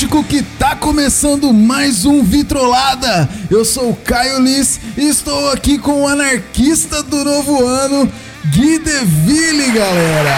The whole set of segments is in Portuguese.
do plástico que tá começando mais um Vitrolada. Eu sou o Caio Liz e estou aqui com o anarquista do novo ano, Gui Deville, galera.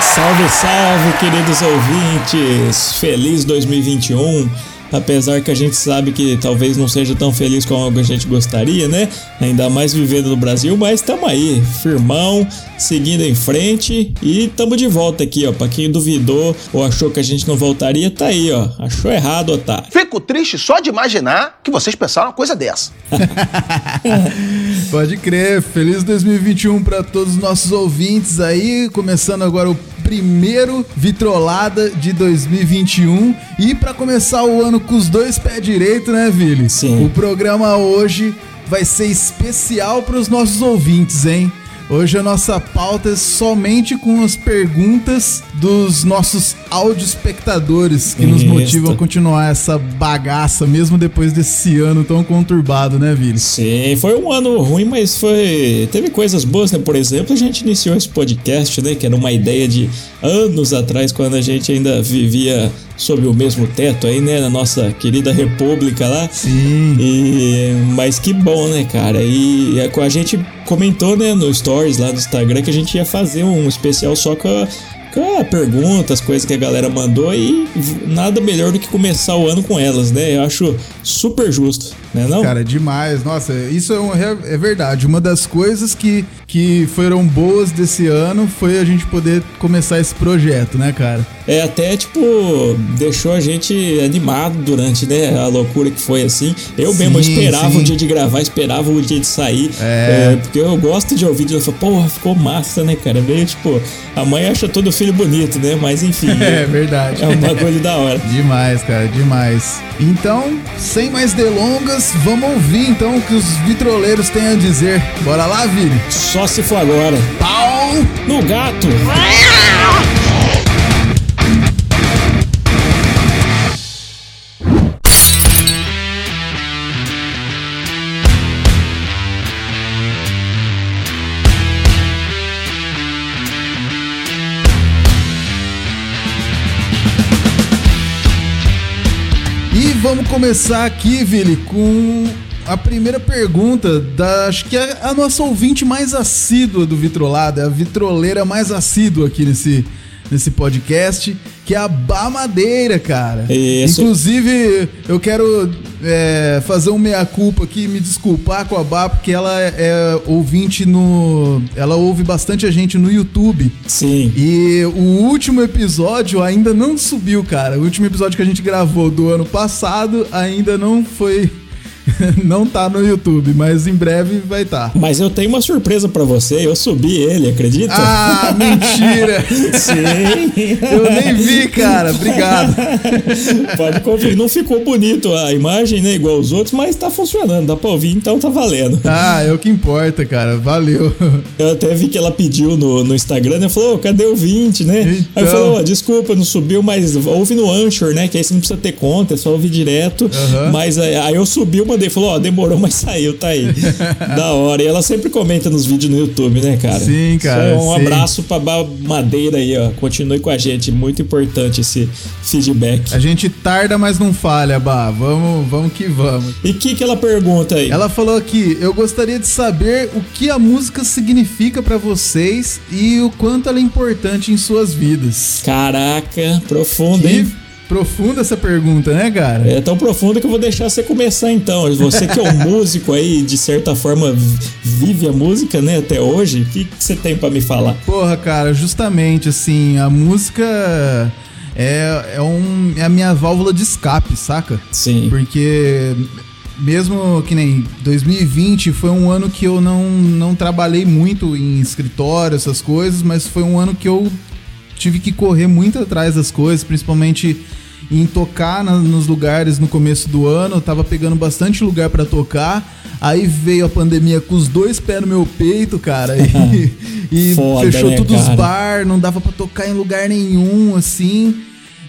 Salve, salve, queridos ouvintes! Feliz 2021! Apesar que a gente sabe que talvez não seja tão feliz como a gente gostaria, né? Ainda mais vivendo no Brasil, mas estamos aí, firmão, seguindo em frente e estamos de volta aqui, ó. Pra quem duvidou ou achou que a gente não voltaria, tá aí, ó. Achou errado, otário. Fico triste só de imaginar que vocês pensaram uma coisa dessa. Pode crer. Feliz 2021 para todos os nossos ouvintes aí, começando agora o primeiro Vitrolada de 2021. E para começar o ano com os dois pés direito, né, Vili? Sim. O programa hoje vai ser especial para os nossos ouvintes, hein? Hoje a nossa pauta é somente com as perguntas dos nossos espectadores que nos motivam a continuar essa bagaça, mesmo depois desse ano tão conturbado, né, Vili? Sim, foi um ano ruim, mas foi. Teve coisas boas, né? Por exemplo, a gente iniciou esse podcast, né? Que era uma ideia de anos atrás, quando a gente ainda vivia sob o mesmo teto aí, né? Na nossa querida república lá. Sim. E, mas que bom, né, cara? E a gente comentou, né, no Stories lá do Instagram que a gente ia fazer um especial só com a com perguntas, coisas que a galera mandou e nada melhor do que começar o ano com elas, né? Eu acho super justo, né não? Cara, demais. Nossa, isso é, um, é verdade. Uma das coisas que, que foram boas desse ano foi a gente poder começar esse projeto, né, cara? É, até, tipo, deixou a gente animado durante, né, a loucura que foi assim. Eu sim, mesmo esperava sim. o dia de gravar, esperava o dia de sair. É. é porque eu gosto de ouvir, eu falo, porra, ficou massa, né, cara? Meio, tipo, a mãe acha todo filho bonito, né? Mas enfim. é verdade. É uma coisa da hora. demais, cara, demais. Então, sem mais delongas, vamos ouvir então o que os vitroleiros têm a dizer. Bora lá, Vini? Só se for agora. Pau no gato! vamos começar aqui, Vili, com a primeira pergunta da. Acho que é a nossa ouvinte mais assídua do Vitrolada, é a vitroleira mais assídua aqui nesse, nesse podcast, que é a Bá Madeira, cara. Isso. Inclusive, eu quero é, fazer um meia-culpa aqui, me desculpar com a Bá, porque ela é, é ouvinte no. Ela ouve bastante a gente no YouTube. Sim. E o último episódio ainda não subiu, cara. O último episódio que a gente gravou do ano passado ainda não foi não tá no YouTube, mas em breve vai estar. Tá. Mas eu tenho uma surpresa para você, eu subi ele, acredita? Ah, mentira! Sim! Eu nem vi, cara, obrigado. Pode conferir, não ficou bonito a imagem, né, igual os outros, mas tá funcionando, dá pra ouvir, então tá valendo. Ah, é o que importa, cara, valeu. Eu até vi que ela pediu no, no Instagram, né, falou, oh, cadê o 20, né? Então... Aí falou, oh, desculpa, não subiu, mas ouve no Anchor, né, que aí você não precisa ter conta, é só ouvir direto. Uhum. Mas aí, aí eu subi uma mandei, falou, ó, demorou, mas saiu, tá aí. da hora. E ela sempre comenta nos vídeos no YouTube, né, cara? Sim, cara. um sim. abraço pra Madeira aí, ó. Continue com a gente. Muito importante esse feedback. A gente tarda, mas não falha, Bah. Vamos, vamos que vamos. E o que, que ela pergunta aí? Ela falou aqui: eu gostaria de saber o que a música significa para vocês e o quanto ela é importante em suas vidas. Caraca, profundo, que hein? Profunda essa pergunta, né, cara? É tão profunda que eu vou deixar você começar então. Você que é um músico aí, de certa forma, vive a música, né, até hoje, o que, que você tem para me falar? Porra, cara, justamente assim, a música é, é, um, é a minha válvula de escape, saca? Sim. Porque mesmo que nem 2020 foi um ano que eu não, não trabalhei muito em escritório, essas coisas, mas foi um ano que eu tive que correr muito atrás das coisas, principalmente em tocar na, nos lugares no começo do ano, eu tava pegando bastante lugar para tocar. Aí veio a pandemia com os dois pés no meu peito, cara, e, e Foda, fechou né, todos os bar, não dava para tocar em lugar nenhum, assim.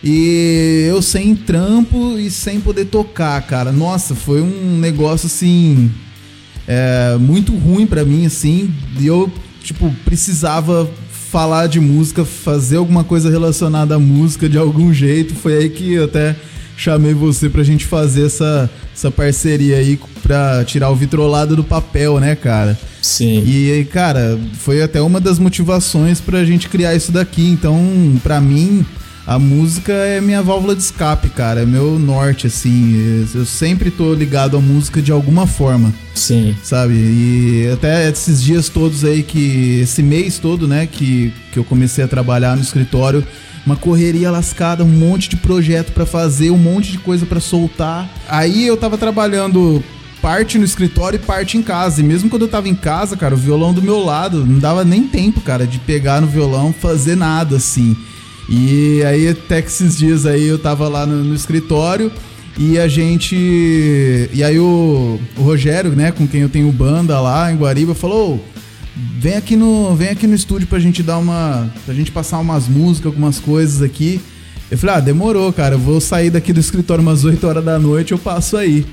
E eu sem trampo e sem poder tocar, cara. Nossa, foi um negócio assim. É, muito ruim para mim, assim. E eu, tipo, precisava falar de música, fazer alguma coisa relacionada à música de algum jeito. Foi aí que eu até chamei você pra gente fazer essa, essa parceria aí pra tirar o vitrolado do papel, né, cara? Sim. E, cara, foi até uma das motivações pra gente criar isso daqui. Então, pra mim, a música é minha válvula de escape, cara. É meu norte, assim. Eu sempre tô ligado à música de alguma forma. Sim. Sabe? E até esses dias todos aí que. Esse mês todo, né? Que, que eu comecei a trabalhar no escritório uma correria lascada, um monte de projeto para fazer, um monte de coisa para soltar. Aí eu tava trabalhando parte no escritório e parte em casa. E mesmo quando eu tava em casa, cara, o violão do meu lado, não dava nem tempo, cara, de pegar no violão, fazer nada assim. E aí até que esses dias aí eu tava lá no, no escritório e a gente. E aí o, o, Rogério, né, com quem eu tenho banda lá em Guariba, falou: vem aqui no, vem aqui no estúdio pra gente dar uma. pra gente passar umas músicas, algumas coisas aqui. Eu falei, ah, demorou, cara. Eu vou sair daqui do escritório umas 8 horas da noite, eu passo aí.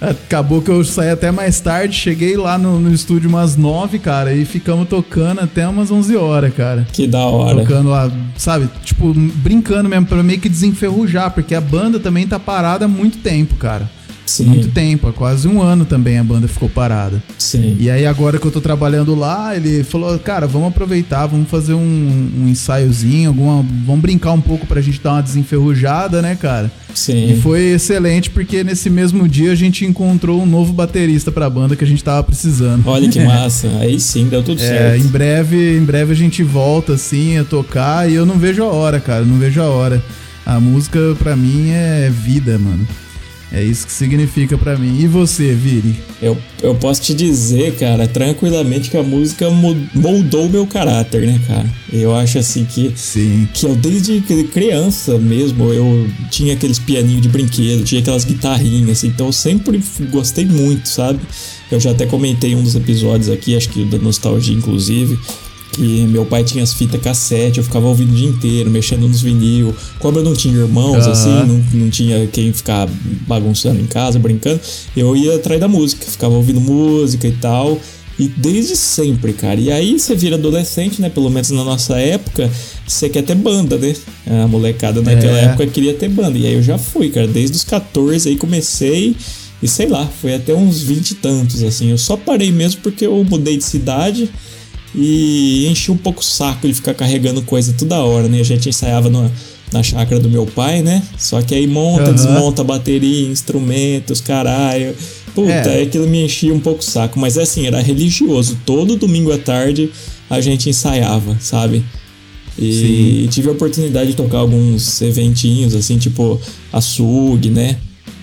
Acabou que eu saí até mais tarde, cheguei lá no, no estúdio umas 9, cara, e ficamos tocando até umas 11 horas, cara. Que da hora. Tocando lá, sabe? Tipo, brincando mesmo, pra meio que desenferrujar, porque a banda também tá parada há muito tempo, cara. Sim. muito tempo, há quase um ano também a banda ficou parada. Sim. E aí agora que eu tô trabalhando lá, ele falou, cara, vamos aproveitar, vamos fazer um, um ensaiozinho, alguma, vamos brincar um pouco pra gente dar uma desenferrujada, né, cara? Sim. E foi excelente porque nesse mesmo dia a gente encontrou um novo baterista pra banda que a gente tava precisando. Olha que massa, aí sim, deu tudo é, certo. Em breve, em breve a gente volta assim a tocar e eu não vejo a hora, cara, não vejo a hora. A música pra mim é vida, mano. É isso que significa para mim. E você, Viri? Eu, eu posso te dizer, cara, tranquilamente que a música moldou meu caráter, né, cara? Eu acho assim que. Sim. Que eu, desde criança mesmo, eu tinha aqueles pianinhos de brinquedo, tinha aquelas guitarrinhas, assim, então eu sempre gostei muito, sabe? Eu já até comentei um dos episódios aqui, acho que da Nostalgia, inclusive que meu pai tinha as fitas cassete, eu ficava ouvindo o dia inteiro, mexendo nos vinil. Como eu não tinha irmãos, uhum. assim, não, não tinha quem ficar bagunçando em casa, brincando, eu ia atrás da música, ficava ouvindo música e tal. E desde sempre, cara. E aí você vira adolescente, né? Pelo menos na nossa época, você quer ter banda, né? A molecada naquela é. época queria ter banda. E aí eu já fui, cara. Desde os 14 aí comecei. E sei lá, foi até uns 20 e tantos, assim. Eu só parei mesmo porque eu mudei de cidade e enchi um pouco o saco de ficar carregando coisa toda hora, né? A gente ensaiava no, na chácara do meu pai, né? Só que aí monta, uhum. desmonta bateria, instrumentos, caralho. Puta, é. aquilo me enchia um pouco o saco. Mas assim, era religioso. Todo domingo à tarde a gente ensaiava, sabe? E Sim. tive a oportunidade de tocar alguns eventinhos, assim, tipo açougue, né?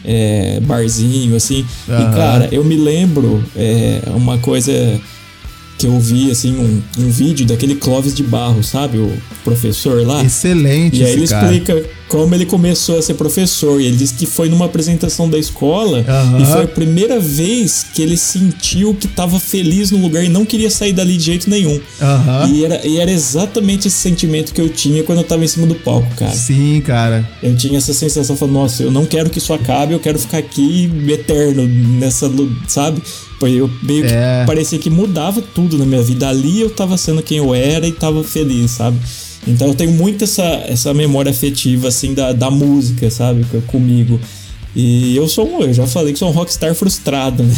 É, barzinho, assim. Uhum. E, cara, eu me lembro é, uma coisa que eu vi, assim, um, um vídeo daquele Clóvis de Barro, sabe? O professor lá. Excelente, E aí ele cara. explica como ele começou a ser professor. E ele disse que foi numa apresentação da escola uhum. e foi a primeira vez que ele sentiu que estava feliz no lugar e não queria sair dali de jeito nenhum. Uhum. E, era, e era exatamente esse sentimento que eu tinha quando eu tava em cima do palco, cara. Sim, cara. Eu tinha essa sensação, falando, nossa, eu não quero que isso acabe, eu quero ficar aqui eterno nessa, sabe? Eu meio que é. parecia que mudava tudo na minha vida. Ali eu tava sendo quem eu era e tava feliz, sabe? Então eu tenho muito essa, essa memória afetiva, assim, da, da música, sabe? Comigo. E eu sou um, eu já falei que sou um rockstar frustrado, né?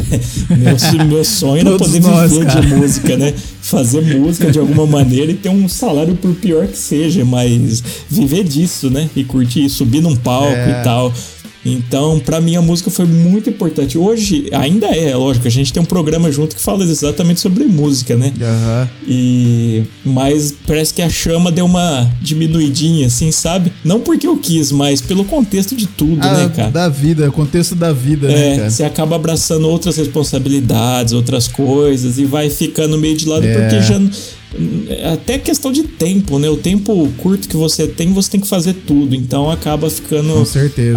Meu, meu sonho era poder nós, viver cara. de música, né? Fazer música de alguma maneira e ter um salário por pior que seja, mas viver disso, né? E curtir, subir num palco é. e tal. Então, para mim, a música foi muito importante. Hoje, ainda é, lógico, a gente tem um programa junto que fala exatamente sobre música, né? Uhum. E. Mas parece que a chama deu uma diminuidinha, assim, sabe? Não porque eu quis, mas pelo contexto de tudo, ah, né, cara? Da vida, o contexto da vida, né, é, né, cara? Você acaba abraçando outras responsabilidades, outras coisas, e vai ficando meio de lado, é. porque já até questão de tempo, né? O tempo curto que você tem, você tem que fazer tudo, então acaba ficando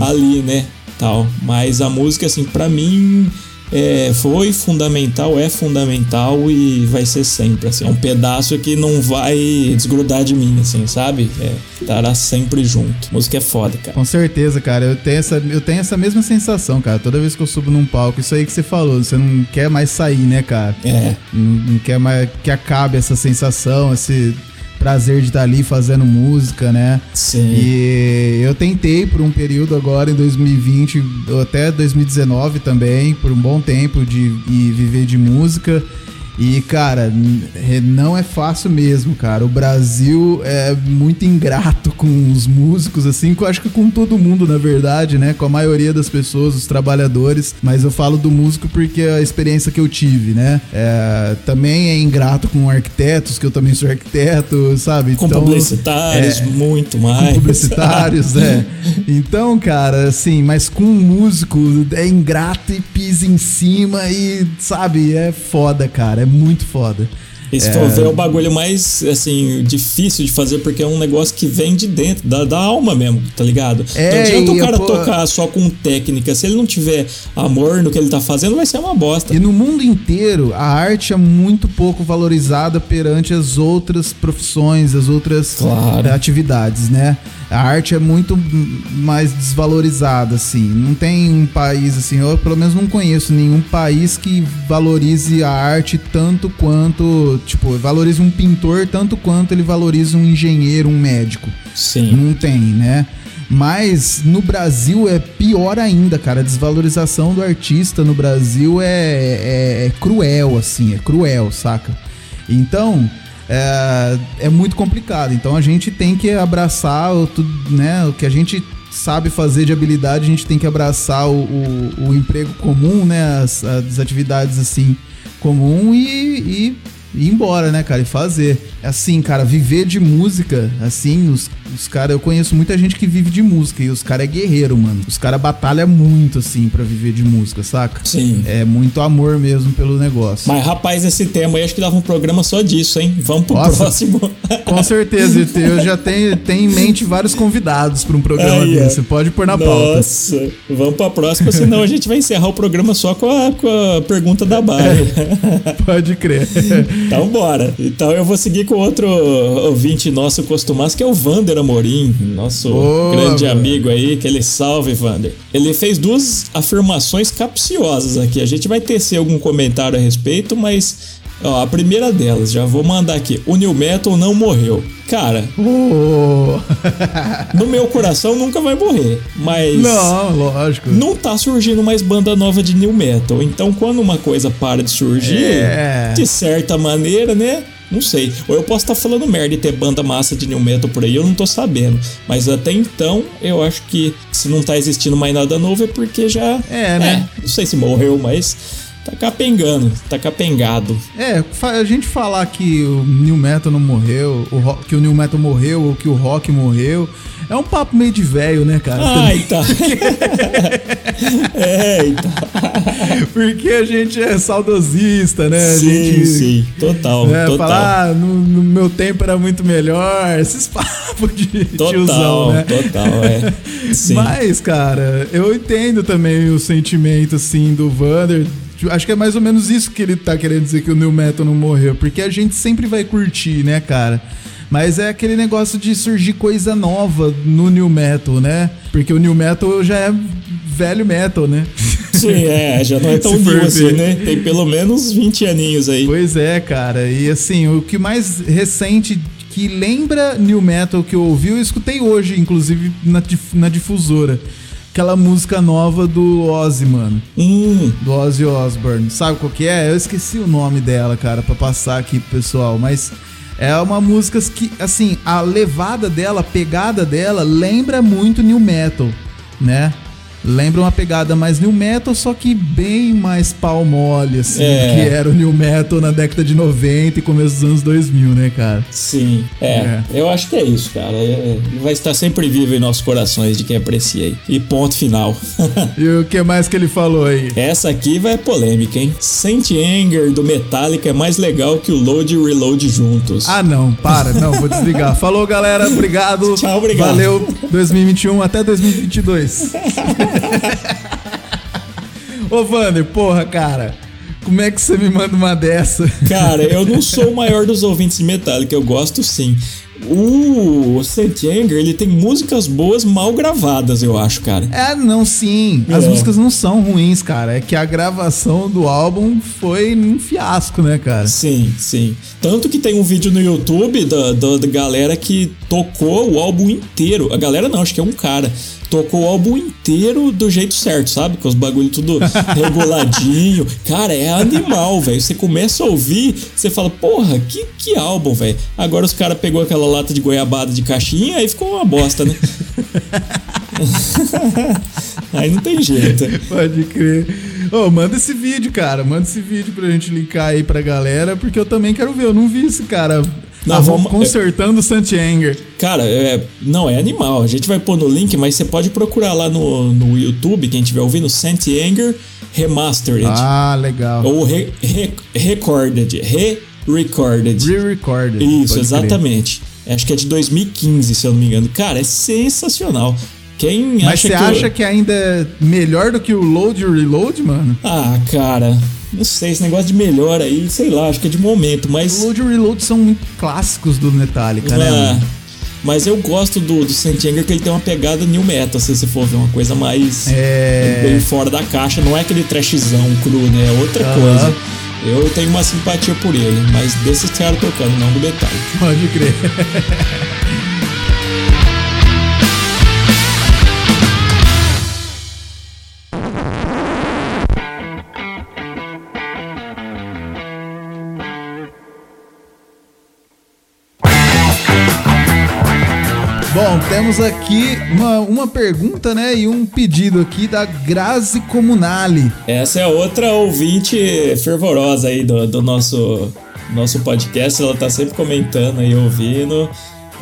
ali, né? Tal. Mas a música, assim, para mim é, foi fundamental, é fundamental e vai ser sempre, assim. É um pedaço que não vai desgrudar de mim, assim, sabe? É, estará sempre junto. Música é foda, cara. Com certeza, cara. Eu tenho, essa, eu tenho essa mesma sensação, cara. Toda vez que eu subo num palco, isso aí que você falou, você não quer mais sair, né, cara? É. Não, não quer mais que acabe essa sensação, esse prazer de estar ali fazendo música, né? Sim. E eu tentei por um período agora em 2020, até 2019 também, por um bom tempo de e viver de música. E, cara, não é fácil mesmo, cara. O Brasil é muito ingrato com os músicos, assim, eu acho que com todo mundo, na verdade, né? Com a maioria das pessoas, os trabalhadores. Mas eu falo do músico porque é a experiência que eu tive, né? É, também é ingrato com arquitetos, que eu também sou arquiteto, sabe? Com então, publicitários, é, muito mais. Com publicitários, é. Então, cara, assim, mas com um músico é ingrato e pisa em cima e, sabe, é foda, cara. É muito foda. E se é... é o bagulho mais, assim, difícil de fazer, porque é um negócio que vem de dentro, da, da alma mesmo, tá ligado? É, não adianta o cara tocar só com técnica. Se ele não tiver amor no que ele tá fazendo, vai ser uma bosta. E no mundo inteiro, a arte é muito pouco valorizada perante as outras profissões, as outras claro. atividades, né? A arte é muito mais desvalorizada, assim. Não tem um país, assim, eu pelo menos não conheço nenhum país que valorize a arte tanto quanto, tipo, valorize um pintor tanto quanto ele valoriza um engenheiro, um médico. Sim. Não tem, né? Mas no Brasil é pior ainda, cara. A desvalorização do artista no Brasil é, é, é cruel, assim, é cruel, saca? Então, é, é muito complicado. Então a gente tem que abraçar o, né, o que a gente sabe fazer de habilidade, a gente tem que abraçar o, o, o emprego comum, né, as, as, atividades assim comum e, e ir embora, né, cara, e fazer. Assim, cara, viver de música, assim, os, os caras, eu conheço muita gente que vive de música e os caras é guerreiro, mano. Os caras batalham muito, assim, para viver de música, saca? Sim. É muito amor mesmo pelo negócio. Mas, rapaz, esse tema aí acho que dava um programa só disso, hein? Vamos pro Nossa, próximo. Com certeza, eu já tenho, tenho em mente vários convidados para um programa aí, desse. Pode pôr na Nossa, pauta. Nossa, vamos pra próxima, senão a gente vai encerrar o programa só com a, com a pergunta da Bárbara. É, pode crer. então, bora. Então eu vou seguir com outro ouvinte nosso costumaço, que é o Vander Amorim, nosso Boa, grande mano. amigo aí, que ele salve, Vander. Ele fez duas afirmações capciosas aqui. A gente vai tecer algum comentário a respeito, mas Ó, a primeira delas, já vou mandar aqui. O New Metal não morreu. Cara, oh. no meu coração nunca vai morrer, mas. Não, lógico. Não tá surgindo mais banda nova de New Metal. Então, quando uma coisa para de surgir, é. de certa maneira, né? Não sei. Ou eu posso estar tá falando merda e ter banda massa de new metal por aí, eu não tô sabendo. Mas até então, eu acho que se não tá existindo mais nada novo é porque já. É, né? É, não sei se morreu, mas. Tá capengando, tá capengado. É, a gente falar que o New Metal não morreu, o rock, que o New Metal morreu ou que o rock morreu, é um papo meio de velho, né, cara? Ai, tá. é, então. Porque a gente é saudosista, né? Sim, gente, sim, total, né, total. Falar, ah, no, no, meu tempo era muito melhor, esses papos de total, tiozão, né? Total, é. Sim. Mas, cara, eu entendo também o sentimento, assim, do Vander Acho que é mais ou menos isso que ele tá querendo dizer que o New Metal não morreu. Porque a gente sempre vai curtir, né, cara? Mas é aquele negócio de surgir coisa nova no New Metal, né? Porque o New Metal já é velho metal, né? Sim, é, já não é tão new assim, né? Tem pelo menos 20 aninhos aí. Pois é, cara. E assim, o que mais recente que lembra New Metal que eu ouvi, eu escutei hoje, inclusive na, na difusora aquela música nova do Ozzy, mano. Hum. Do Ozzy Osbourne. Sabe qual que é? Eu esqueci o nome dela, cara, para passar aqui pro pessoal, mas é uma música que, assim, a levada dela, a pegada dela lembra muito new metal, né? Lembra uma pegada mais new metal, só que bem mais pau mole, assim, é. que era o new metal na década de 90 e começo dos anos 2000, né, cara? Sim, é. é. Eu acho que é isso, cara. É, vai estar sempre vivo em nossos corações de quem apreciei. E ponto final. e o que mais que ele falou aí? Essa aqui vai polêmica, hein? Saint Anger do Metallica é mais legal que o Load e Reload juntos. Ah, não, para, não, vou desligar. Falou, galera, obrigado. Tchau, obrigado. Valeu, 2021 até 2022. Ô, Vander, porra, cara. Como é que você me manda uma dessa? Cara, eu não sou o maior dos ouvintes de Metallica, eu gosto sim. O Saint Anger, ele tem músicas boas mal gravadas, eu acho, cara. É, não, sim. As É. músicas não são ruins, cara. É que a gravação do álbum foi um fiasco, né, cara? Sim, sim. Tanto que tem um vídeo no YouTube da, da, da galera que tocou o álbum inteiro. A galera não, acho que é um cara. Tocou o álbum inteiro do jeito certo, sabe? Com os bagulho tudo reguladinho. Cara, é animal, velho. Você começa a ouvir, você fala, porra, que, que álbum, velho. Agora os caras pegou aquela lata de goiabada de caixinha, aí ficou uma bosta, né? aí não tem jeito. Pode crer. Ô, manda esse vídeo, cara. Manda esse vídeo pra gente linkar aí pra galera, porque eu também quero ver. Eu não vi esse cara. Ah, vamos- consertando o Santianger. Cara, é, não, é animal. A gente vai pôr no link, mas você pode procurar lá no, no YouTube, quem estiver ouvindo, Saint Anger Remastered. Ah, legal. Ou re, re- Recorded. Re-Recorded. Re-recorded. Isso, pode crer. exatamente. Acho que é de 2015, se eu não me engano. Cara, é sensacional. Quem Mas acha você que. eu- acha que ainda é melhor do que o Load e o Reload, mano? Ah, cara. Não sei, esse negócio de melhor aí, sei lá, acho que é de momento, mas. Load e Reload são muito clássicos do Metallica, né? Ah, mas eu gosto do, do Saint Anger que ele tem uma pegada new metal, se você for ver uma coisa mais É. bem fora da caixa, não é aquele trashzão cru, né? É outra coisa. Eu tenho uma simpatia por ele, mas desses caras tocando, não do Metallica. Pode crer. temos aqui uma, uma pergunta, né, e um pedido aqui da Grazi Comunali. Essa é outra ouvinte fervorosa aí do, do nosso, nosso podcast, ela tá sempre comentando aí, ouvindo.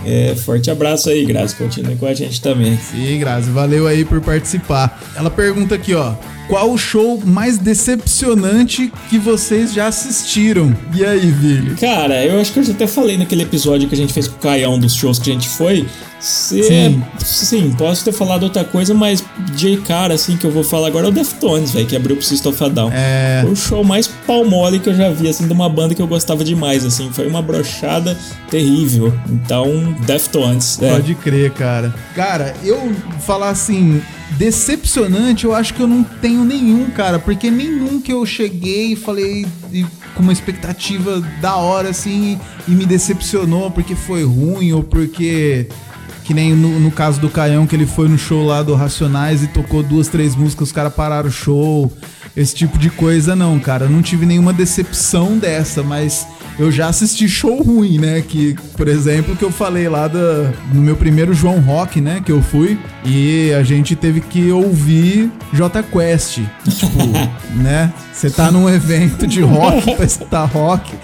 É, forte abraço aí, Grazi, continue com a gente também. Sim, Grazi, valeu aí por participar. Ela pergunta aqui, ó. Qual o show mais decepcionante que vocês já assistiram? E aí, Vili? Cara, eu acho que eu já até falei naquele episódio que a gente fez com o Caião dos shows que a gente foi. Se, Sim. sim, posso ter falado outra coisa, mas de cara, assim, que eu vou falar agora é o Deftones, velho, que abriu pro System of a Down. É. Foi o show mais pau mole que eu já vi, assim, de uma banda que eu gostava demais, assim. Foi uma brochada terrível. Então, Deftones. É. Pode crer, cara. Cara, eu falar assim, decepcionante, eu acho que eu não tenho nenhum, cara, porque nenhum que eu cheguei e falei e- com uma expectativa da hora, assim, e me decepcionou porque foi ruim ou porque. Que nem no, no caso do Caião, que ele foi no show lá do Racionais e tocou duas, três músicas, os caras pararam o show. Esse tipo de coisa, não, cara. Eu não tive nenhuma decepção dessa, mas eu já assisti show ruim, né? Que, por exemplo, que eu falei lá da, no meu primeiro João Rock, né? Que eu fui. E a gente teve que ouvir J Quest. Tipo, né? Você tá num evento de rock pra escutar rock.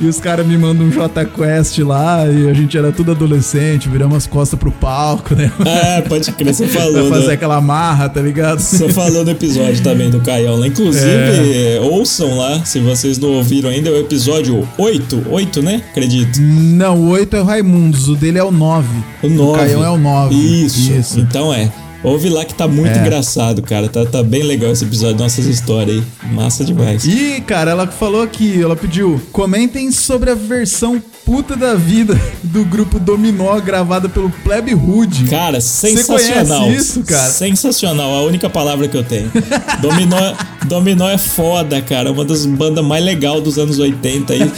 E os caras me mandam um J Quest lá. E a gente era tudo adolescente, viramos as costas pro palco, né? É, pode crer, você pra falou. fazer né? aquela marra, tá ligado? Você falou no episódio também do Caião lá. Inclusive, É. ouçam lá, se vocês não ouviram ainda, é o episódio 8, 8, né? Acredito. Não, o 8 é o Raimundos, o dele é o 9. O 9. Caião é o 9. Isso. Isso. Então é. Ouve lá que tá muito É. engraçado, cara. Tá, tá bem legal esse episódio, nossas histórias aí. Massa demais. E, cara, ela falou aqui, ela pediu: comentem sobre a versão puta da vida do grupo Dominó gravada pelo Pleb Hood. Cara, sensacional. conhece isso, cara? Sensacional, a única palavra que eu tenho. Dominó, Dominó é foda, cara. Uma das bandas mais legais dos anos 80 aí.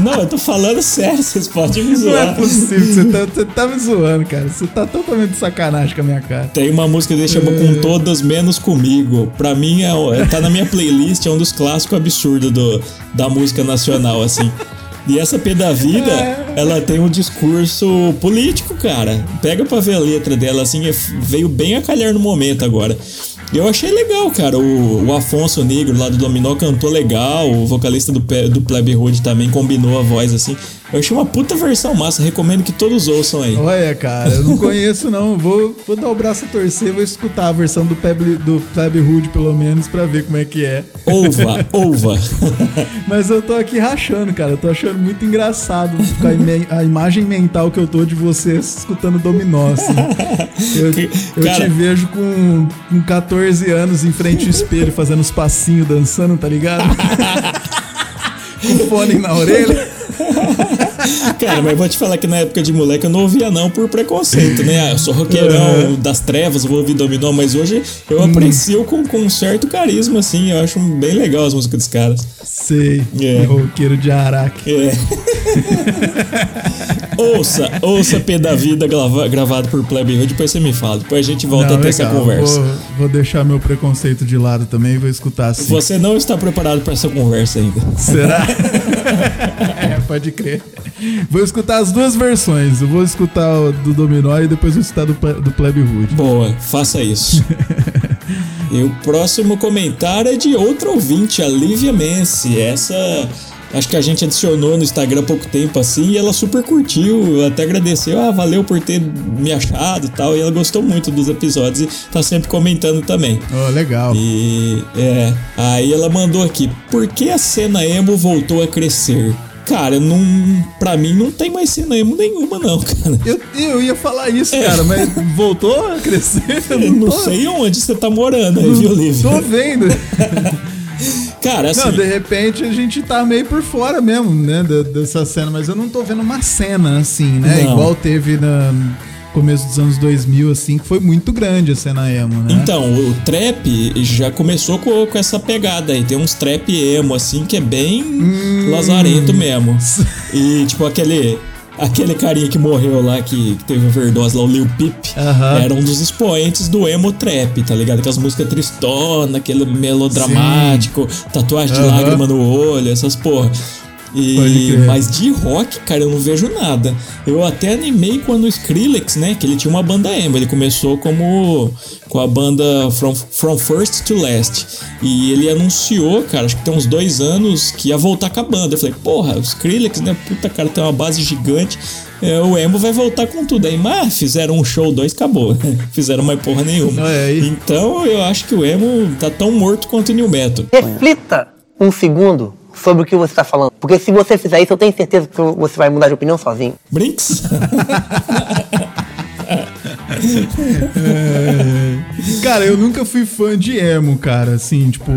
Não, eu tô falando sério, vocês podem me Não é zoar. possível, você tá, você tá me zoando, cara. Você tá totalmente de sacanagem com a minha cara. Tem uma música que chama É. Com Todas Menos Comigo. Pra mim, é, é- tá na minha playlist, é um dos clássicos absurdos do, da música nacional, assim. E essa P da Vida, É. ela tem um discurso político, cara. Pega pra ver a letra dela, assim, é- veio bem a calhar no momento agora. Eu achei legal, cara. O, o Afonso Negro lá do Dominó cantou legal. O vocalista do, do Plebe Hood também combinou a voz assim. Eu achei uma puta versão massa. Recomendo que todos ouçam aí. Olha, cara, eu não conheço, não. Vou, vou dar o braço a torcer, vou escutar a versão do Pleb, do Pleb Hood, pelo menos, pra ver como é que é. Ouva, ouva. Mas eu tô aqui rachando, cara. Eu tô achando muito engraçado a, a imagem mental que eu tô de você escutando dominó, assim. Eu, eu Cara- te vejo com, com 14 anos em frente ao espelho, fazendo os passinhos, dançando, tá ligado? Com fone na orelha. Cara, mas vou te falar que na época de moleque eu não ouvia não por preconceito, né? Ah, eu sou roqueirão Uhum. das trevas, vou ouvir dominó, mas hoje eu Hum. aprecio com, com um certo carisma, assim. Eu acho bem legal as músicas dos caras. Sei. É. Roqueiro de Araque. É. ouça, ouça P da Vida grava- gravado por Plebe Hood, depois você me fala. Depois a gente volta Não, a ter essa legal. conversa. Vou, vou deixar meu preconceito de lado também e vou escutar assim. Você não está preparado para essa conversa ainda. Será? pode crer. Vou escutar as duas versões. Eu vou escutar o do Dominó e depois vou escutar do, do Plebe Hood. Boa, faça isso. e o próximo comentário é de outra ouvinte, a Lívia Messi. Essa. Acho que a gente adicionou no Instagram há pouco tempo assim e ela super curtiu, até agradeceu, ah, valeu por ter me achado e tal. E ela gostou muito dos episódios e tá sempre comentando também. Oh, legal. E é, aí ela mandou aqui: por que a cena emo voltou a crescer? Cara, não, pra mim não tem mais cena emo nenhuma, não, cara. Eu, eu ia falar isso, cara, mas voltou a crescer? Eu não tô- sei onde você tá morando aí, viu, Lívia? Tô vendo. Cara, assim. Não, de repente a gente tá meio por fora mesmo, né, dessa cena, mas eu não tô vendo uma cena assim, né? Não. Igual teve no começo dos anos 2000, assim, que foi muito grande a cena emo, né? Então, o trap já começou com, com essa pegada aí. Tem uns trap emo, assim, que é bem Hum. lazarento mesmo. E, tipo, aquele. Aquele carinha que morreu lá, que, que teve overdose lá, o Lil Peep, Aham. era um dos expoentes do emo trap, tá ligado? Aquelas músicas tristona, aquele melodramático, tatuagem de Aham. lágrima no olho, essas porra. E, mas de rock, cara, eu não vejo nada. Eu até animei quando o Skrillex, né? Que ele tinha uma banda emo. Ele começou como com a banda From, From First to Last. E ele anunciou, cara, acho que tem uns dois anos, que ia voltar com a banda. Eu falei, porra, o Skrillex, né? Puta, cara, tem uma base gigante. É, o emo vai voltar com tudo. Aí, mas fizeram um show, dois, acabou. fizeram mais porra nenhuma. É, aí. Então eu acho que o emo tá tão morto quanto o New Metal. Reflita um segundo sobre o que você está falando. Porque se você fizer isso, eu tenho certeza que você vai mudar de opinião sozinho. Brinks? Cara, eu nunca fui fã de emo, cara, assim, tipo.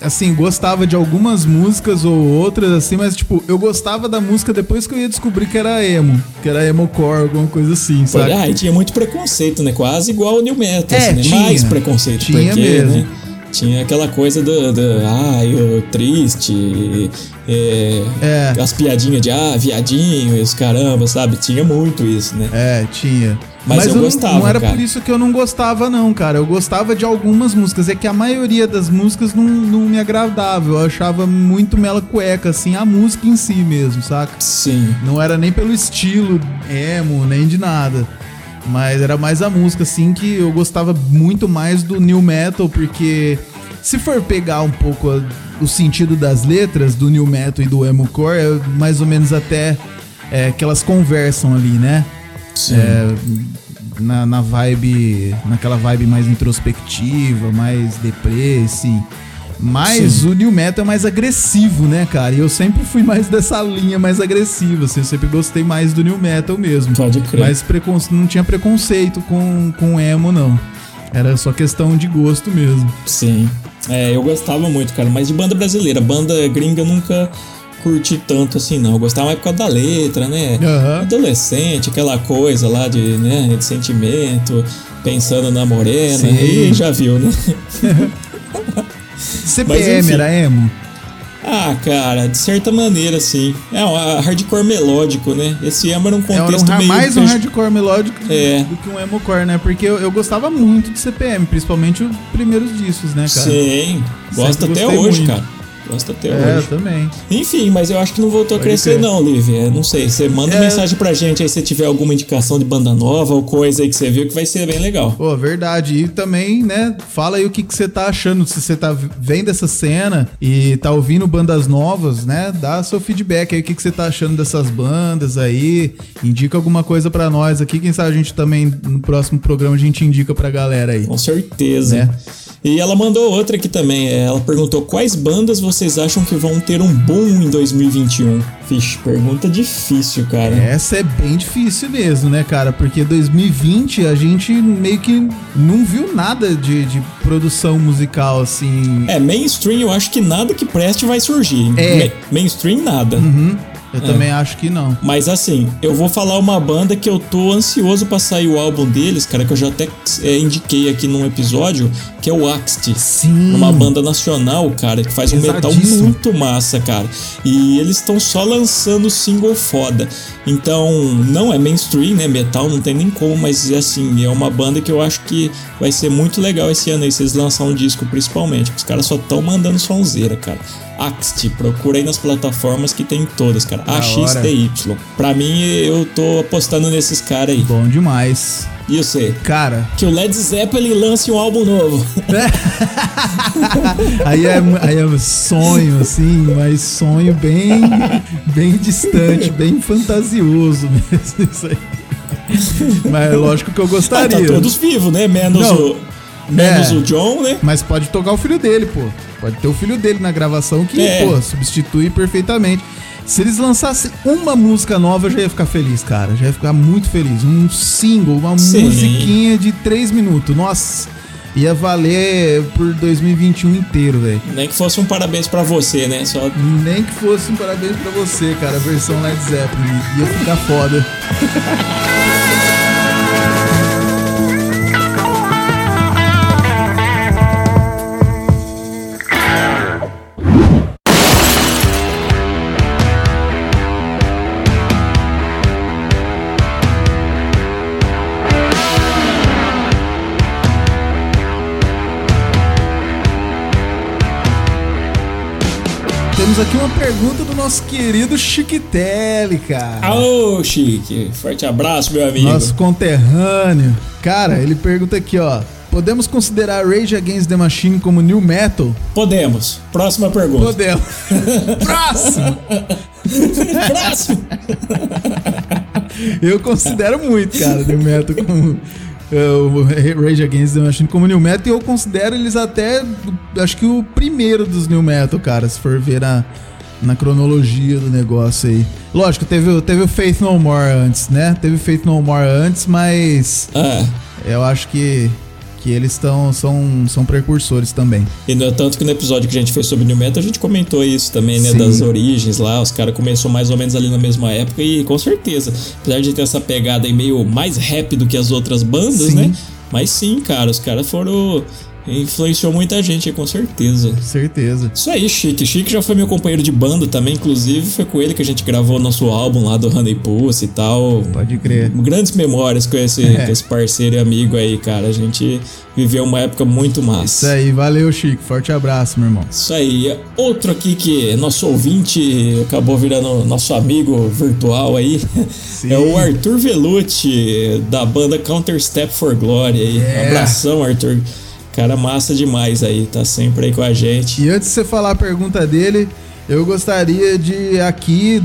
Assim, gostava de algumas músicas ou outras, assim, mas, tipo, eu gostava da música depois que eu ia descobrir que era emo, que era emo-core, alguma coisa assim, sabe? Ah, e tinha muito preconceito, né? Quase igual o New Metal, É, assim, né? tinha. Mais preconceito, Tinha porque, mesmo. né? Tinha aquela coisa do, do ah, eu triste, é, É. as piadinhas de ah, viadinho, e os caramba, sabe? Tinha muito isso, né? É, tinha. Mas eu não- gostava, Não era cara. por isso que eu não gostava, não, cara. Eu gostava de algumas músicas. É que a maioria das músicas não, não me agradava. Eu achava muito mela cueca, assim, a música em si mesmo, saca? Sim. Não era nem pelo estilo emo, nem de nada. Mas era mais a música, assim, que eu gostava muito mais do new metal, porque se for pegar um pouco a- o sentido das letras do new metal e do emo core, é mais ou menos até é, que elas conversam ali, né? Sim. É, na, na vibe, naquela vibe mais introspectiva, mais deprê, assim. Mas Sim. o New Metal é mais agressivo, né, cara? E eu sempre fui mais dessa linha mais agressiva, assim. Eu sempre gostei mais do New Metal mesmo. Pode crer. Mas precon- não tinha preconceito com, com emo, não. Era só questão de gosto mesmo. Sim. É, eu gostava muito, cara, mas de banda brasileira. Banda gringa eu nunca curti tanto assim, não. Eu gostava mais por causa da letra, né? Aham. Adolescente, aquela coisa lá de, né, de sentimento, pensando na morena. Sim. Aí já viu, né? CPM era emo? Ah, cara, de certa maneira, sim. É um hardcore melódico, né? Esse emo era um É, Era um, contexto mais um hardcore melódico do, É. do que um emo core, né? Porque eu, eu gostava muito de CPM, principalmente os primeiros discos, né, cara? Sim, gosto até hoje, muito. cara. Gosto até É, hoje. também. Enfim, mas eu acho que não voltou a Pode crescer crer. não, Lívia. Não sei, você manda É. mensagem pra gente aí se tiver alguma indicação de banda nova ou coisa aí que você viu que vai ser bem legal. Pô, verdade. E também, né, fala aí o que que você tá achando, se você tá vendo essa cena e tá ouvindo bandas novas, né, dá seu feedback aí, o que que você tá achando dessas bandas aí, indica alguma coisa pra nós aqui, quem sabe a gente também, no próximo programa, a gente indica pra galera aí. Com certeza. Né? E ela mandou outra aqui também. Ela perguntou quais bandas você vocês acham que vão ter um boom em 2021? Vixe, pergunta difícil, cara. Essa é bem difícil mesmo, né, cara? Porque 2020 a gente meio que não viu nada de, de produção musical, assim. É, mainstream eu acho que nada que preste vai surgir. É. Ma- mainstream nada. Uhum. Eu também acho que não. Mas assim, eu vou falar uma banda que eu tô ansioso pra sair o álbum deles, cara, que eu já até é, indiquei aqui num episódio, que é o Axt. Sim. Uma banda nacional, cara, que faz um metal muito massa, cara. E eles estão só lançando single foda. Então, não é mainstream, né? Metal não tem nem como, mas assim, é uma banda que eu acho que vai ser muito legal esse ano aí, se eles lançar um disco principalmente. Os caras só estão mandando sonzeira, cara. Axt, procura aí nas plataformas que tem todas, cara. AXTY. Pra mim, eu tô apostando nesses caras aí. Bom demais. E você? Cara, Que o Led Zeppelin lance um álbum novo. aí é, aí é sonho, assim, mas sonho bem, bem distante, bem fantasioso mesmo isso aí. Mas é lógico que eu Ah, gostaria. tá todos vivos, né? Menos Não. o. Menos É. o John, né? Mas pode tocar o filho dele, pô. Pode ter o filho dele na gravação que, É. pô, substitui perfeitamente. Se eles lançassem uma música nova, eu já ia ficar feliz, cara. Já ia ficar muito feliz. Um single, uma Sim. musiquinha de três minutos. Nossa, ia valer por 2021 inteiro, velho. Nem que fosse um parabéns pra você, né? Só Nem que fosse um parabéns pra você, cara. A versão Led Zeppelin. Ia ficar foda. Temos aqui uma pergunta do nosso querido Chiquitelli, cara. Aô, Chique. Forte abraço, meu amigo. Nosso conterrâneo. Cara, ele pergunta aqui, ó. Podemos considerar Rage Against the Machine como new metal? Podemos. Próxima pergunta. Podemos. Próximo. Próximo. Eu considero muito, cara, new metal como o Rage Against the Machine como new metal e eu considero eles até acho que o primeiro dos new metal, cara, se for ver na, na cronologia do negócio aí. Lógico, teve, o- teve o Faith No More antes, né? Teve o Faith No More antes, mas Ah, eu acho que que eles estão são, são precursores também. e no tanto que no episódio que a gente fez sobre New Metal, a gente comentou isso também, né? Sim. Das origens lá. Os caras começou mais ou menos ali na mesma época e com certeza. Apesar de ter essa pegada aí meio mais rap do que as outras bandas, Sim. né? Mas sim, cara, os caras foram. Influenciou muita gente aí, com certeza. Certeza. Isso aí, Chique. Chique já foi meu companheiro de banda também, inclusive foi com ele que a gente gravou nosso álbum lá do Honey Pussy e tal. Pode crer. Grandes memórias com esse, É. com esse parceiro e amigo aí, cara. A gente viveu uma época muito Isso massa. aí, valeu, Chico. Forte abraço, meu irmão. Isso aí. Outro aqui que é nosso ouvinte acabou virando nosso amigo virtual aí Sim. é o Arthur Velucci, da banda Counter Step for Glory aí. É. Abração, Arthur. Cara massa demais aí, tá sempre aí com a gente. E antes de você falar a pergunta dele, eu gostaria de aqui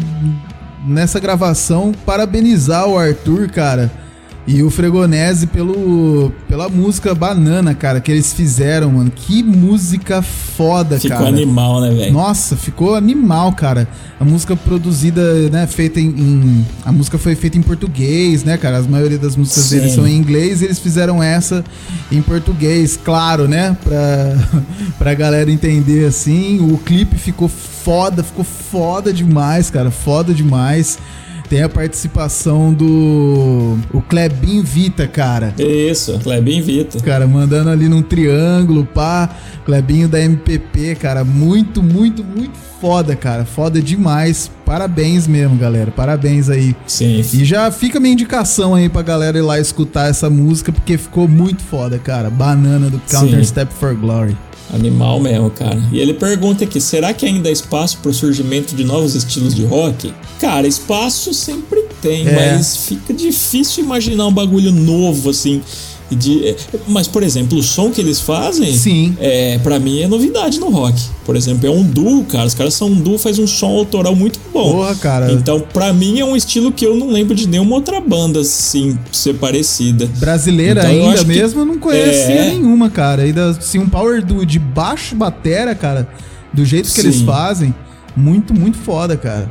nessa gravação parabenizar o Arthur, cara, e o Fregonese pelo pela música Banana, cara, que eles fizeram, mano. Que música foda, Ficou cara. animal, né, velho? Nossa, ficou animal, cara. A música produzida, né, feita em, em- A música foi feita em português, né, cara? A maioria das músicas Sim. deles são em inglês e eles fizeram essa em português, claro, né? Pra, pra galera entender assim. O clipe ficou foda, ficou foda demais, cara. Foda demais. Tem a participação do. O Klebin Vita, cara. Isso, Clebinho Vita. Cara, mandando ali num triângulo, pá. Clebinho da MPP, cara. Muito, muito, muito foda, cara. Foda demais. Parabéns mesmo, galera. Parabéns aí. Sim. E já fica minha indicação aí pra galera ir lá escutar essa música, porque ficou muito foda, cara. Banana do Counter Sim. Step for Glory. Animal mesmo, cara. E ele pergunta aqui: será que ainda há espaço para o surgimento de novos estilos de rock? Cara, espaço sempre tem, É. mas fica difícil imaginar um bagulho novo assim. De, é, mas, por exemplo, o som que eles fazem, Sim. é, para mim é novidade no rock. Por exemplo, é um duo, cara. Os caras são um duo, faz um som autoral muito bom. Porra, cara. Então, pra mim é um estilo que eu não lembro de nenhuma outra banda assim ser parecida. Brasileira Então, eu ainda que- mesmo, eu não conhecia É. nenhuma, cara. Ainda, assim, um power duo de baixo batera, cara. do jeito que eles Sim. fazem, muito, muito foda, cara.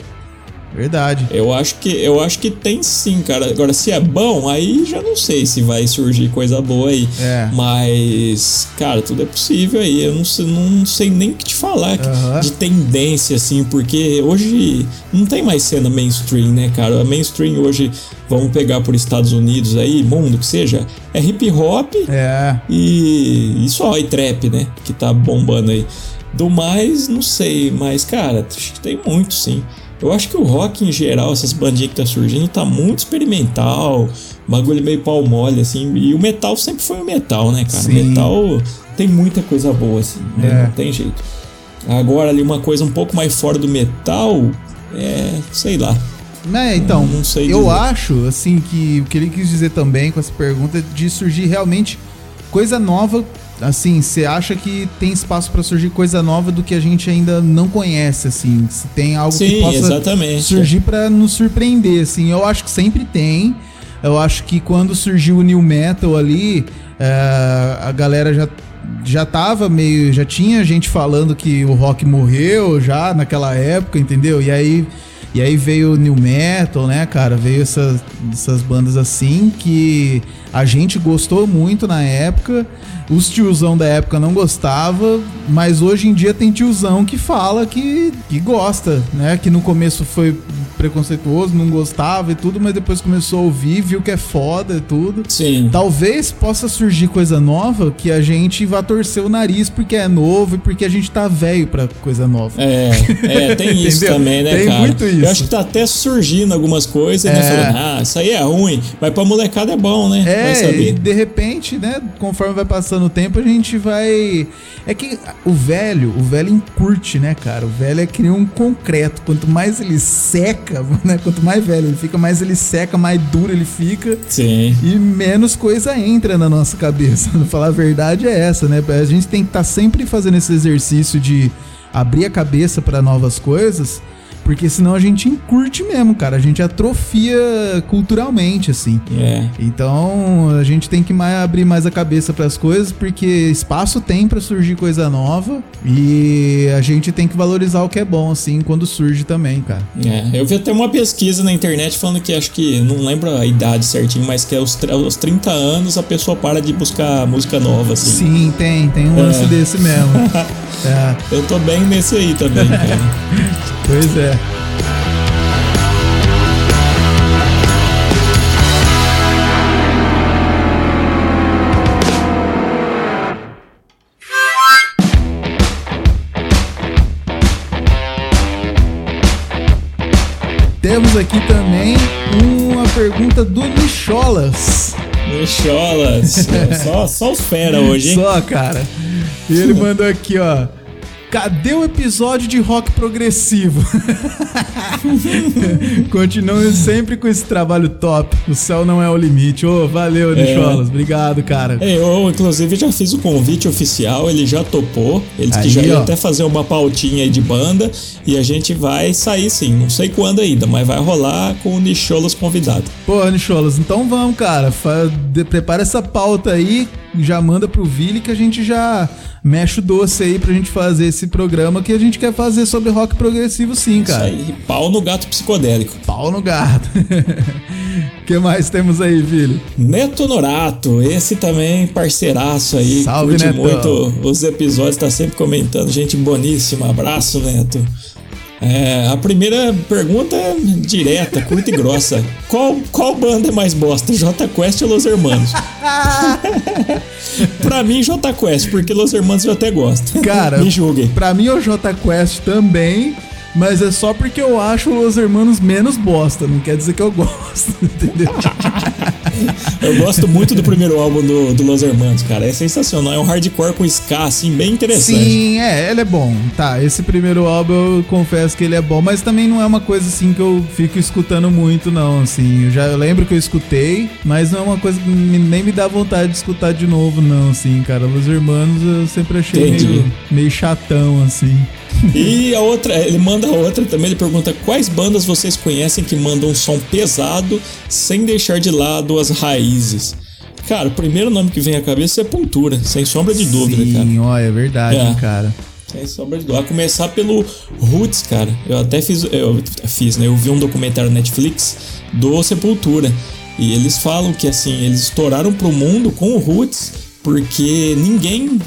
Verdade. Eu acho que eu acho que tem sim, cara. Agora, se é bom, aí já não sei se vai surgir coisa boa aí. É. Mas, cara, tudo é possível aí. Eu não sei, não sei nem o que te falar de tendência, assim, porque hoje não tem mais cena mainstream, né, cara? A mainstream hoje, vamos pegar por Estados Unidos aí, mundo que seja, é hip hop É. e, e só, e trap, né? Que tá bombando aí. Do mais, não sei, mas, cara, acho que tem muito sim. Eu acho que o rock em geral, essas bandinhas que tá surgindo, tá muito experimental, bagulho meio pau mole, assim. E o metal sempre foi o metal, né, cara? O Sim. metal tem muita coisa boa, assim, né? É. Não tem jeito. Agora, ali, uma coisa um pouco mais fora do metal, é. sei lá. Né, então, Não sei eu dizer. acho, assim, que o que ele quis dizer também com essa pergunta é de surgir realmente coisa nova. Assim, você acha que tem espaço pra surgir coisa nova do que a gente ainda não conhece, assim? Se tem algo que Sim, possa exatamente. surgir pra nos surpreender, assim. Eu acho que sempre tem. Eu acho que quando surgiu o New Metal ali, é, a galera já, já tava meio. Já tinha gente falando que o rock morreu já naquela época, entendeu? E aí. E aí veio o New Metal, né, cara? Veio essas, essas bandas assim que a gente gostou muito na época. Os tiozão da época não gostava, mas hoje em dia tem tiozão que fala que, que gosta, né? Que no começo foi preconceituoso, não gostava e tudo, mas depois começou a ouvir, viu que é foda e tudo. Sim. Talvez possa surgir coisa nova que a gente vá torcer o nariz porque é novo e porque a gente tá velho pra coisa nova. É, é, tem isso também, né, Tem cara? muito isso. Eu acho que tá até surgindo algumas coisas, né? É. Falando, ah, isso aí é ruim, mas pra molecada é bom, né? vai É, e saber. de repente, né, conforme vai passando o tempo, a gente vai. É que o velho, o velho encurte, né, cara? O velho é que nem um concreto. Quanto mais ele seca, né? Quanto mais velho ele fica, mais ele seca, mais duro ele fica. Sim. E menos coisa entra na nossa cabeça. Falar a verdade é essa, né? A gente tem que estar sempre fazendo esse exercício de abrir a cabeça para novas coisas, porque senão a gente encurte mesmo, cara. A gente atrofia culturalmente, assim. É. Então a gente tem que mais abrir mais a cabeça para as coisas, porque espaço tem para surgir coisa nova e a gente tem que valorizar o que é bom, assim, quando surge também, cara. É, eu vi até uma pesquisa na internet falando que acho que, não lembro a idade certinho, mas que aos, aos 30 anos a pessoa para de buscar música nova, assim. Sim, tem, tem um lance É. desse mesmo. é, Eu tô bem nesse aí também, cara. pois é. Temos aqui também uma pergunta do Nicholas. Micholas. só, só os fera hoje, hein? Só, cara. E ele mandou aqui, ó. Cadê o episódio de rock progressivo? Continuem sempre com esse trabalho top. O céu não é o limite. Ô, valeu, É. Nicholas. Obrigado, cara. É, Eu, inclusive, já fiz o convite oficial, ele já topou. Ele disse que Aí, já ia ó. até fazer uma pautinha aí de banda. E a gente vai sair sim, não sei quando ainda, mas vai rolar com o Nicholas convidado. Pô, Nicholas, então vamos, cara. Prepara essa pauta aí, já manda pro Vili que a gente já mexe o doce aí pra gente fazer esse programa que a gente quer fazer sobre rock progressivo sim, cara. Isso aí, pau no gato psicodélico. Pau no gato. O que mais temos aí, Vili? Neto Norato, esse também parceiraço aí. Salve, curte Netão. muito os episódios, tá sempre comentando. Gente boníssima, abraço, Neto. É, a primeira pergunta é direta, curta e grossa. Qual, qual banda é mais bosta, J Quest ou Los Hermanos? pra mim, J Quest, porque Los Hermanos eu até gosto. Cara, Me julguem. Pra mim, o J Quest também, mas é só porque eu acho Los Hermanos menos bosta. Não quer dizer que eu gosto, entendeu? Eu gosto muito do primeiro álbum do, do Los Hermanos, cara. É sensacional. É um hardcore com ska, assim, bem interessante. Sim, é, ele é bom. Tá, esse primeiro álbum eu confesso que ele é bom, mas também não é uma coisa assim que eu fico escutando muito, não. Assim, eu já eu lembro que eu escutei, mas não é uma coisa que me- nem me dá vontade de escutar de novo, não. Assim, cara, Los Hermanos eu sempre achei Entendi. meio, meio chatão, assim. E a outra, ele manda outra também, ele pergunta quais bandas vocês conhecem que mandam um som pesado sem deixar de lado as raízes. Cara, o primeiro nome que vem à cabeça é Sepultura, sem sombra de dúvida, Sim, ó, é verdade, É. cara. cara. Sem sombra de dúvida. A começar pelo Roots, cara. Eu até fiz, eu fiz, né? Eu vi um documentário Netflix do Sepultura. E eles falam que assim, eles estouraram pro mundo com o Roots porque ninguém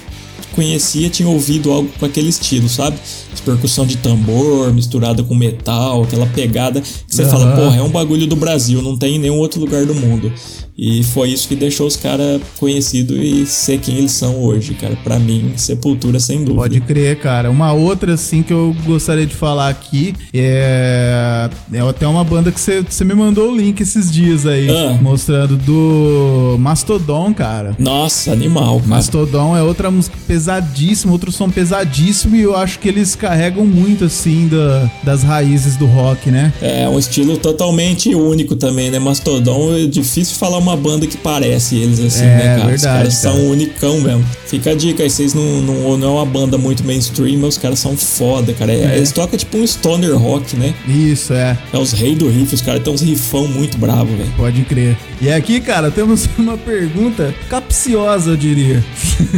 conhecia tinha ouvido algo com aquele estilo, sabe? Percussão de tambor misturada com metal, aquela pegada que você uhum. fala, porra, é um bagulho do Brasil, não tem em nenhum outro lugar do mundo. E foi isso que deixou os caras conhecidos e ser quem eles são hoje, cara. Para mim, Sepultura sem dúvida. Pode crer, cara. Uma outra, assim, que eu gostaria de falar aqui é. É até uma banda que você me mandou o link esses dias aí, ah. mostrando do Mastodon, cara. Nossa, animal, cara. Mastodon é outra música pesadíssima, outro som pesadíssimo e eu acho que eles carregam muito, assim, da, das raízes do rock, né? É, um estilo totalmente único também, né? Mastodon é difícil falar uma banda que parece eles, assim, é, né, cara? Verdade, os caras cara. são unicão mesmo. Fica a dica aí, vocês não, não, não é uma banda muito mainstream, mas os caras são foda, cara. É, é. Eles tocam tipo um stoner rock, né? Isso, é. É os reis do riff, os caras têm uns rifão muito bravo, velho. Pode crer. E aqui, cara, temos uma pergunta capciosa, eu diria.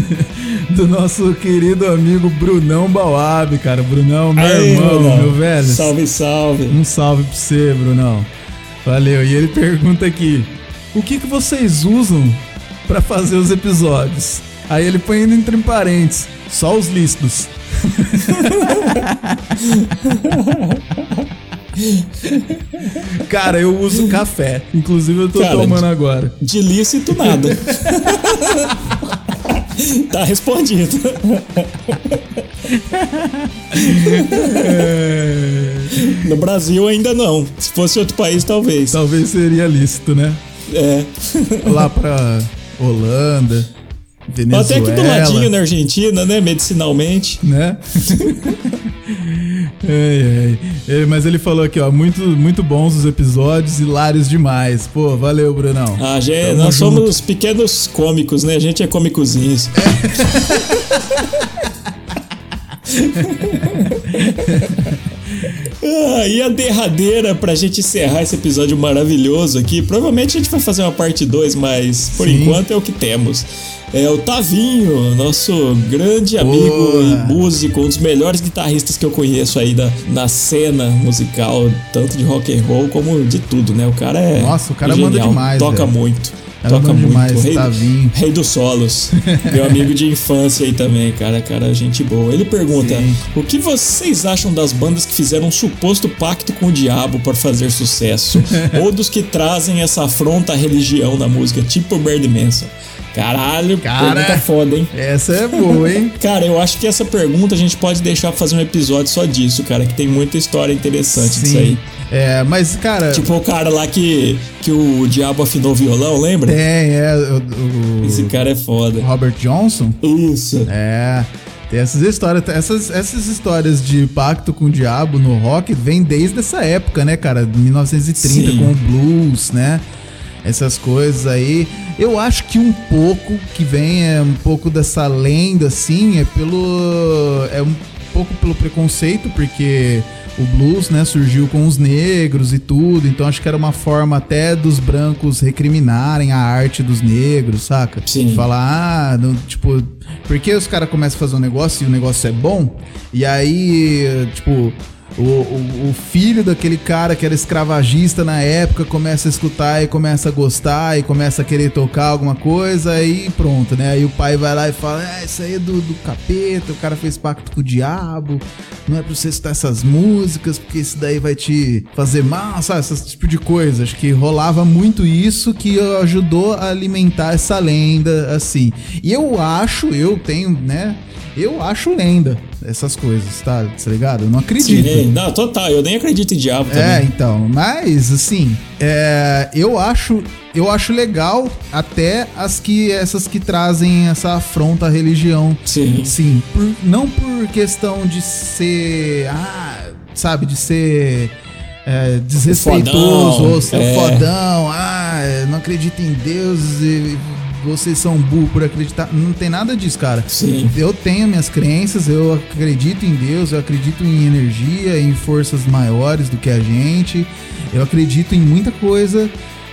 do nosso querido amigo Brunão Bauab, cara. Brunão, meu Aí, irmão, Brunão. meu velho. Salve, salve. Um salve pra você, Brunão. Valeu. E ele pergunta aqui: o que, que vocês usam para fazer os episódios? Aí ele põe entre parênteses, só os lícitos. Cara, eu uso café. Inclusive eu tô Cara, tomando agora. De lícito nada. tá respondido. No Brasil ainda não. Se fosse outro país, talvez. Talvez seria lícito, né? É. Lá pra Holanda, Venezuela. Até aqui do ladinho na Argentina, né? Medicinalmente. Né? ei, ei. Mas ele falou aqui, ó, muito, muito bons os episódios, hilários demais. Pô, valeu, Brunão. Ah, gente, nós junto. somos pequenos cômicos, né? A gente é cômicozinhos. Ah, e a derradeira pra gente encerrar esse episódio maravilhoso aqui. Provavelmente a gente vai fazer uma parte 2, mas por Sim. enquanto é o que temos. É o Tavinho, nosso grande amigo Boa. e músico, um dos melhores guitarristas que eu conheço aí da, na cena musical, tanto de rock and roll como de tudo, né? O cara é Nossa, o cara genial, manda demais, toca velho. muito. Era toca muito. Demais, rei, Tavinho. rei dos solos. Meu amigo de infância aí também, cara. Cara, gente boa. Ele pergunta: Sim. o que vocês acham das bandas que fizeram um suposto pacto com o diabo para fazer sucesso? Ou dos que trazem essa afronta à religião na música, tipo Bird Manson? Caralho, Cara, pergunta foda, hein? Essa é boa, hein? cara, eu acho que essa pergunta a gente pode deixar pra fazer um episódio só disso, cara, que tem muita história interessante Sim. disso aí. É, mas, cara. Tipo o cara lá que, que o diabo afinou o violão, lembra? Tem, é. O, o, Esse cara é foda. Robert Johnson? Isso. É. Tem essas histórias, essas, essas histórias de pacto com o diabo no rock vem desde essa época, né, cara? 1930 Sim. com o blues, né? Essas coisas aí. Eu acho que um pouco que vem é um pouco dessa lenda, assim, é pelo. É um pouco pelo preconceito, porque o blues, né, surgiu com os negros e tudo, então acho que era uma forma até dos brancos recriminarem a arte dos negros, saca? Sim. Falar, ah, não, tipo, porque os caras começam a fazer um negócio e o negócio é bom, e aí, tipo, o, o, o, filho daquele cara que era escravagista na época começa a escutar e começa a gostar e começa a querer tocar alguma coisa e pronto, né? Aí o pai vai lá e fala: É, isso aí é do, do capeta, o cara fez pacto com o diabo, não é pra você escutar essas músicas, porque isso daí vai te fazer mal, sabe? Esse tipo de coisa. Acho que rolava muito isso que ajudou a alimentar essa lenda, assim. E eu acho, eu tenho, né? Eu acho lenda essas coisas, tá? Tá ligado? Eu não acredito. Sim, não, total, eu nem acredito em diabo também. É, então, mas assim, é, eu acho eu acho legal até as que essas que trazem essa afronta à religião. Sim. Sim, por, não por questão de ser, ah, sabe, de ser é, desrespeitoso fodão, ou ser é. fodão, ah, não acredito em Deus e vocês são burros por acreditar. Não tem nada disso, cara. Sim. Eu tenho minhas crenças, eu acredito em Deus, eu acredito em energia, em forças maiores do que a gente. Eu acredito em muita coisa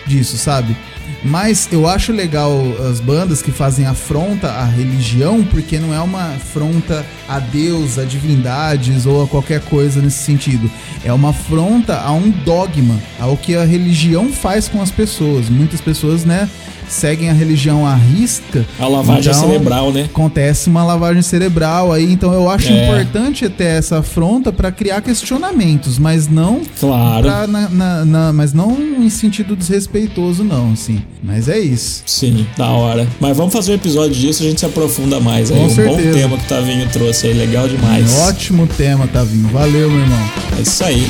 disso, sabe? Mas eu acho legal as bandas que fazem afronta à religião, porque não é uma afronta a Deus, a divindades ou a qualquer coisa nesse sentido. É uma afronta a um dogma, ao que a religião faz com as pessoas. Muitas pessoas, né? Seguem a religião à risca. A lavagem então, cerebral, né? Acontece uma lavagem cerebral aí, então eu acho é. importante ter essa afronta para criar questionamentos, mas não claro. Na, na, na, mas não em sentido desrespeitoso não, assim. Mas é isso. Sim, da hora. Mas vamos fazer um episódio disso, a gente se aprofunda mais aí. Com um certeza. bom tema que o Tavinho trouxe aí, legal demais. Um ótimo tema, Tavinho. Valeu, meu irmão. É isso aí.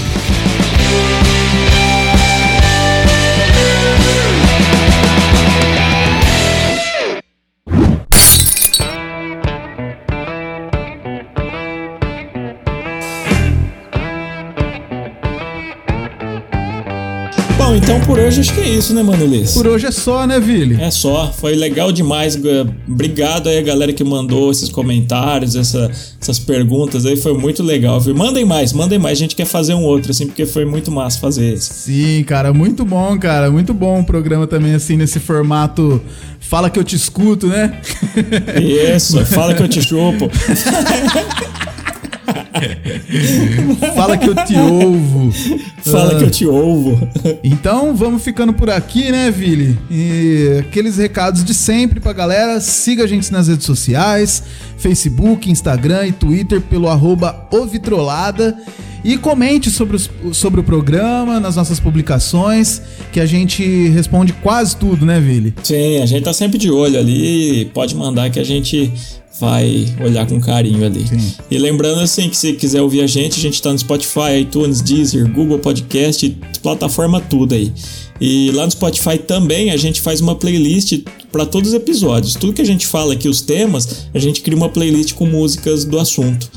Bom, então por hoje acho que é isso, né, Mano Liz? Por hoje é só, né, Vili? É só, foi legal demais. Obrigado aí a galera que mandou esses comentários, essa, essas perguntas aí, foi muito legal, viu? Mandem mais, mandem mais, a gente quer fazer um outro, assim, porque foi muito massa fazer esse. Sim, cara, muito bom, cara, muito bom o programa também, assim, nesse formato fala que eu te escuto, né? Isso, fala que eu te chupo. Fala que eu te ouvo. Fala ah. que eu te ouvo. Então vamos ficando por aqui, né, Vili? E aqueles recados de sempre pra galera. Siga a gente nas redes sociais: Facebook, Instagram e Twitter pelo arroba Ovitrolada. E comente sobre, os, sobre o programa, nas nossas publicações, que a gente responde quase tudo, né, Vili? Sim, a gente tá sempre de olho ali. Pode mandar que a gente vai olhar com carinho ali. Sim. E lembrando assim que se quiser ouvir a gente, a gente tá no Spotify, iTunes, Deezer, Google Podcast, plataforma tudo aí. E lá no Spotify também a gente faz uma playlist para todos os episódios. Tudo que a gente fala aqui, os temas, a gente cria uma playlist com músicas do assunto.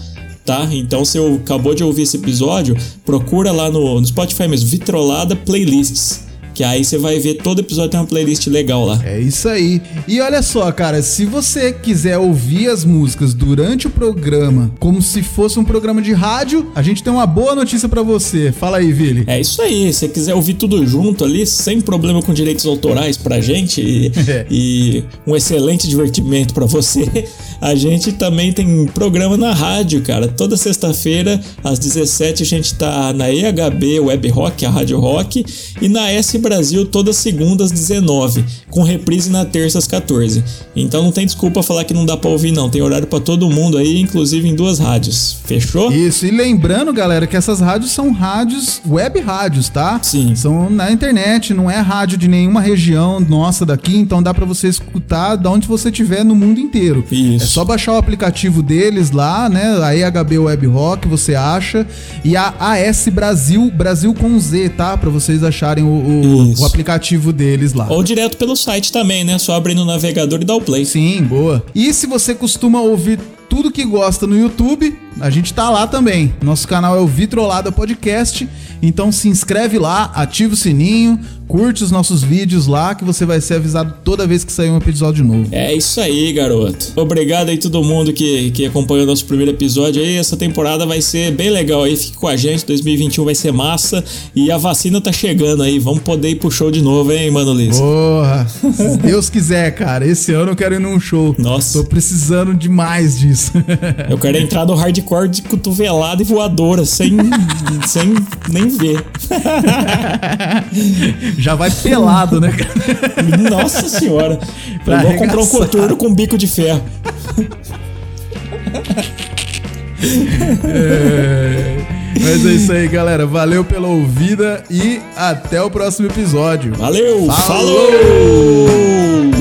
Tá? Então, se eu acabou de ouvir esse episódio, procura lá no, no Spotify mesmo, Vitrolada Playlists. Que aí você vai ver todo episódio tem uma playlist legal lá. É isso aí. E olha só, cara, se você quiser ouvir as músicas durante o programa, como se fosse um programa de rádio, a gente tem uma boa notícia para você. Fala aí, Vili. É isso aí. Se você quiser ouvir tudo junto ali, sem problema com direitos autorais pra gente e, é. e um excelente divertimento para você, a gente também tem programa na rádio, cara. Toda sexta-feira, às 17 a gente tá na EHB Web Rock, a Rádio Rock, e na S Brasil todas segundas 19, com reprise na terça às 14. Então não tem desculpa falar que não dá para ouvir não, tem horário para todo mundo aí, inclusive em duas rádios. Fechou? Isso, e lembrando, galera, que essas rádios são rádios, web rádios, tá? Sim. São na internet, não é rádio de nenhuma região nossa daqui, então dá para você escutar de onde você estiver no mundo inteiro. Isso. É só baixar o aplicativo deles lá, né? A EHB Web Rock, você acha, e a AS Brasil, Brasil com Z, tá? Para vocês acharem o, o o aplicativo deles lá. Ou direto pelo site também, né? Só abrir no navegador e dar o play. Sim, boa. E se você costuma ouvir tudo que gosta no YouTube, a gente tá lá também. Nosso canal é o Vitrolada Podcast. Então se inscreve lá, ativa o sininho, curte os nossos vídeos lá que você vai ser avisado toda vez que sair um episódio novo. É isso aí, garoto. Obrigado aí todo mundo que, que acompanhou nosso primeiro episódio aí. Essa temporada vai ser bem legal aí. Fique com a gente, 2021 vai ser massa e a vacina tá chegando aí. Vamos poder ir pro show de novo, hein, Mano Liz? Porra, se Deus quiser, cara. Esse ano eu quero ir num show. Nossa. Tô precisando demais disso. eu quero entrar no hardcore de cotovelada e voadora, sem, sem nem ver. Já vai pelado, né? Nossa senhora. Pra eu vou comprar um coturno com bico de ferro. É, mas é isso aí, galera. Valeu pela ouvida e até o próximo episódio. Valeu! Falou! falou!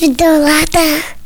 是的老板。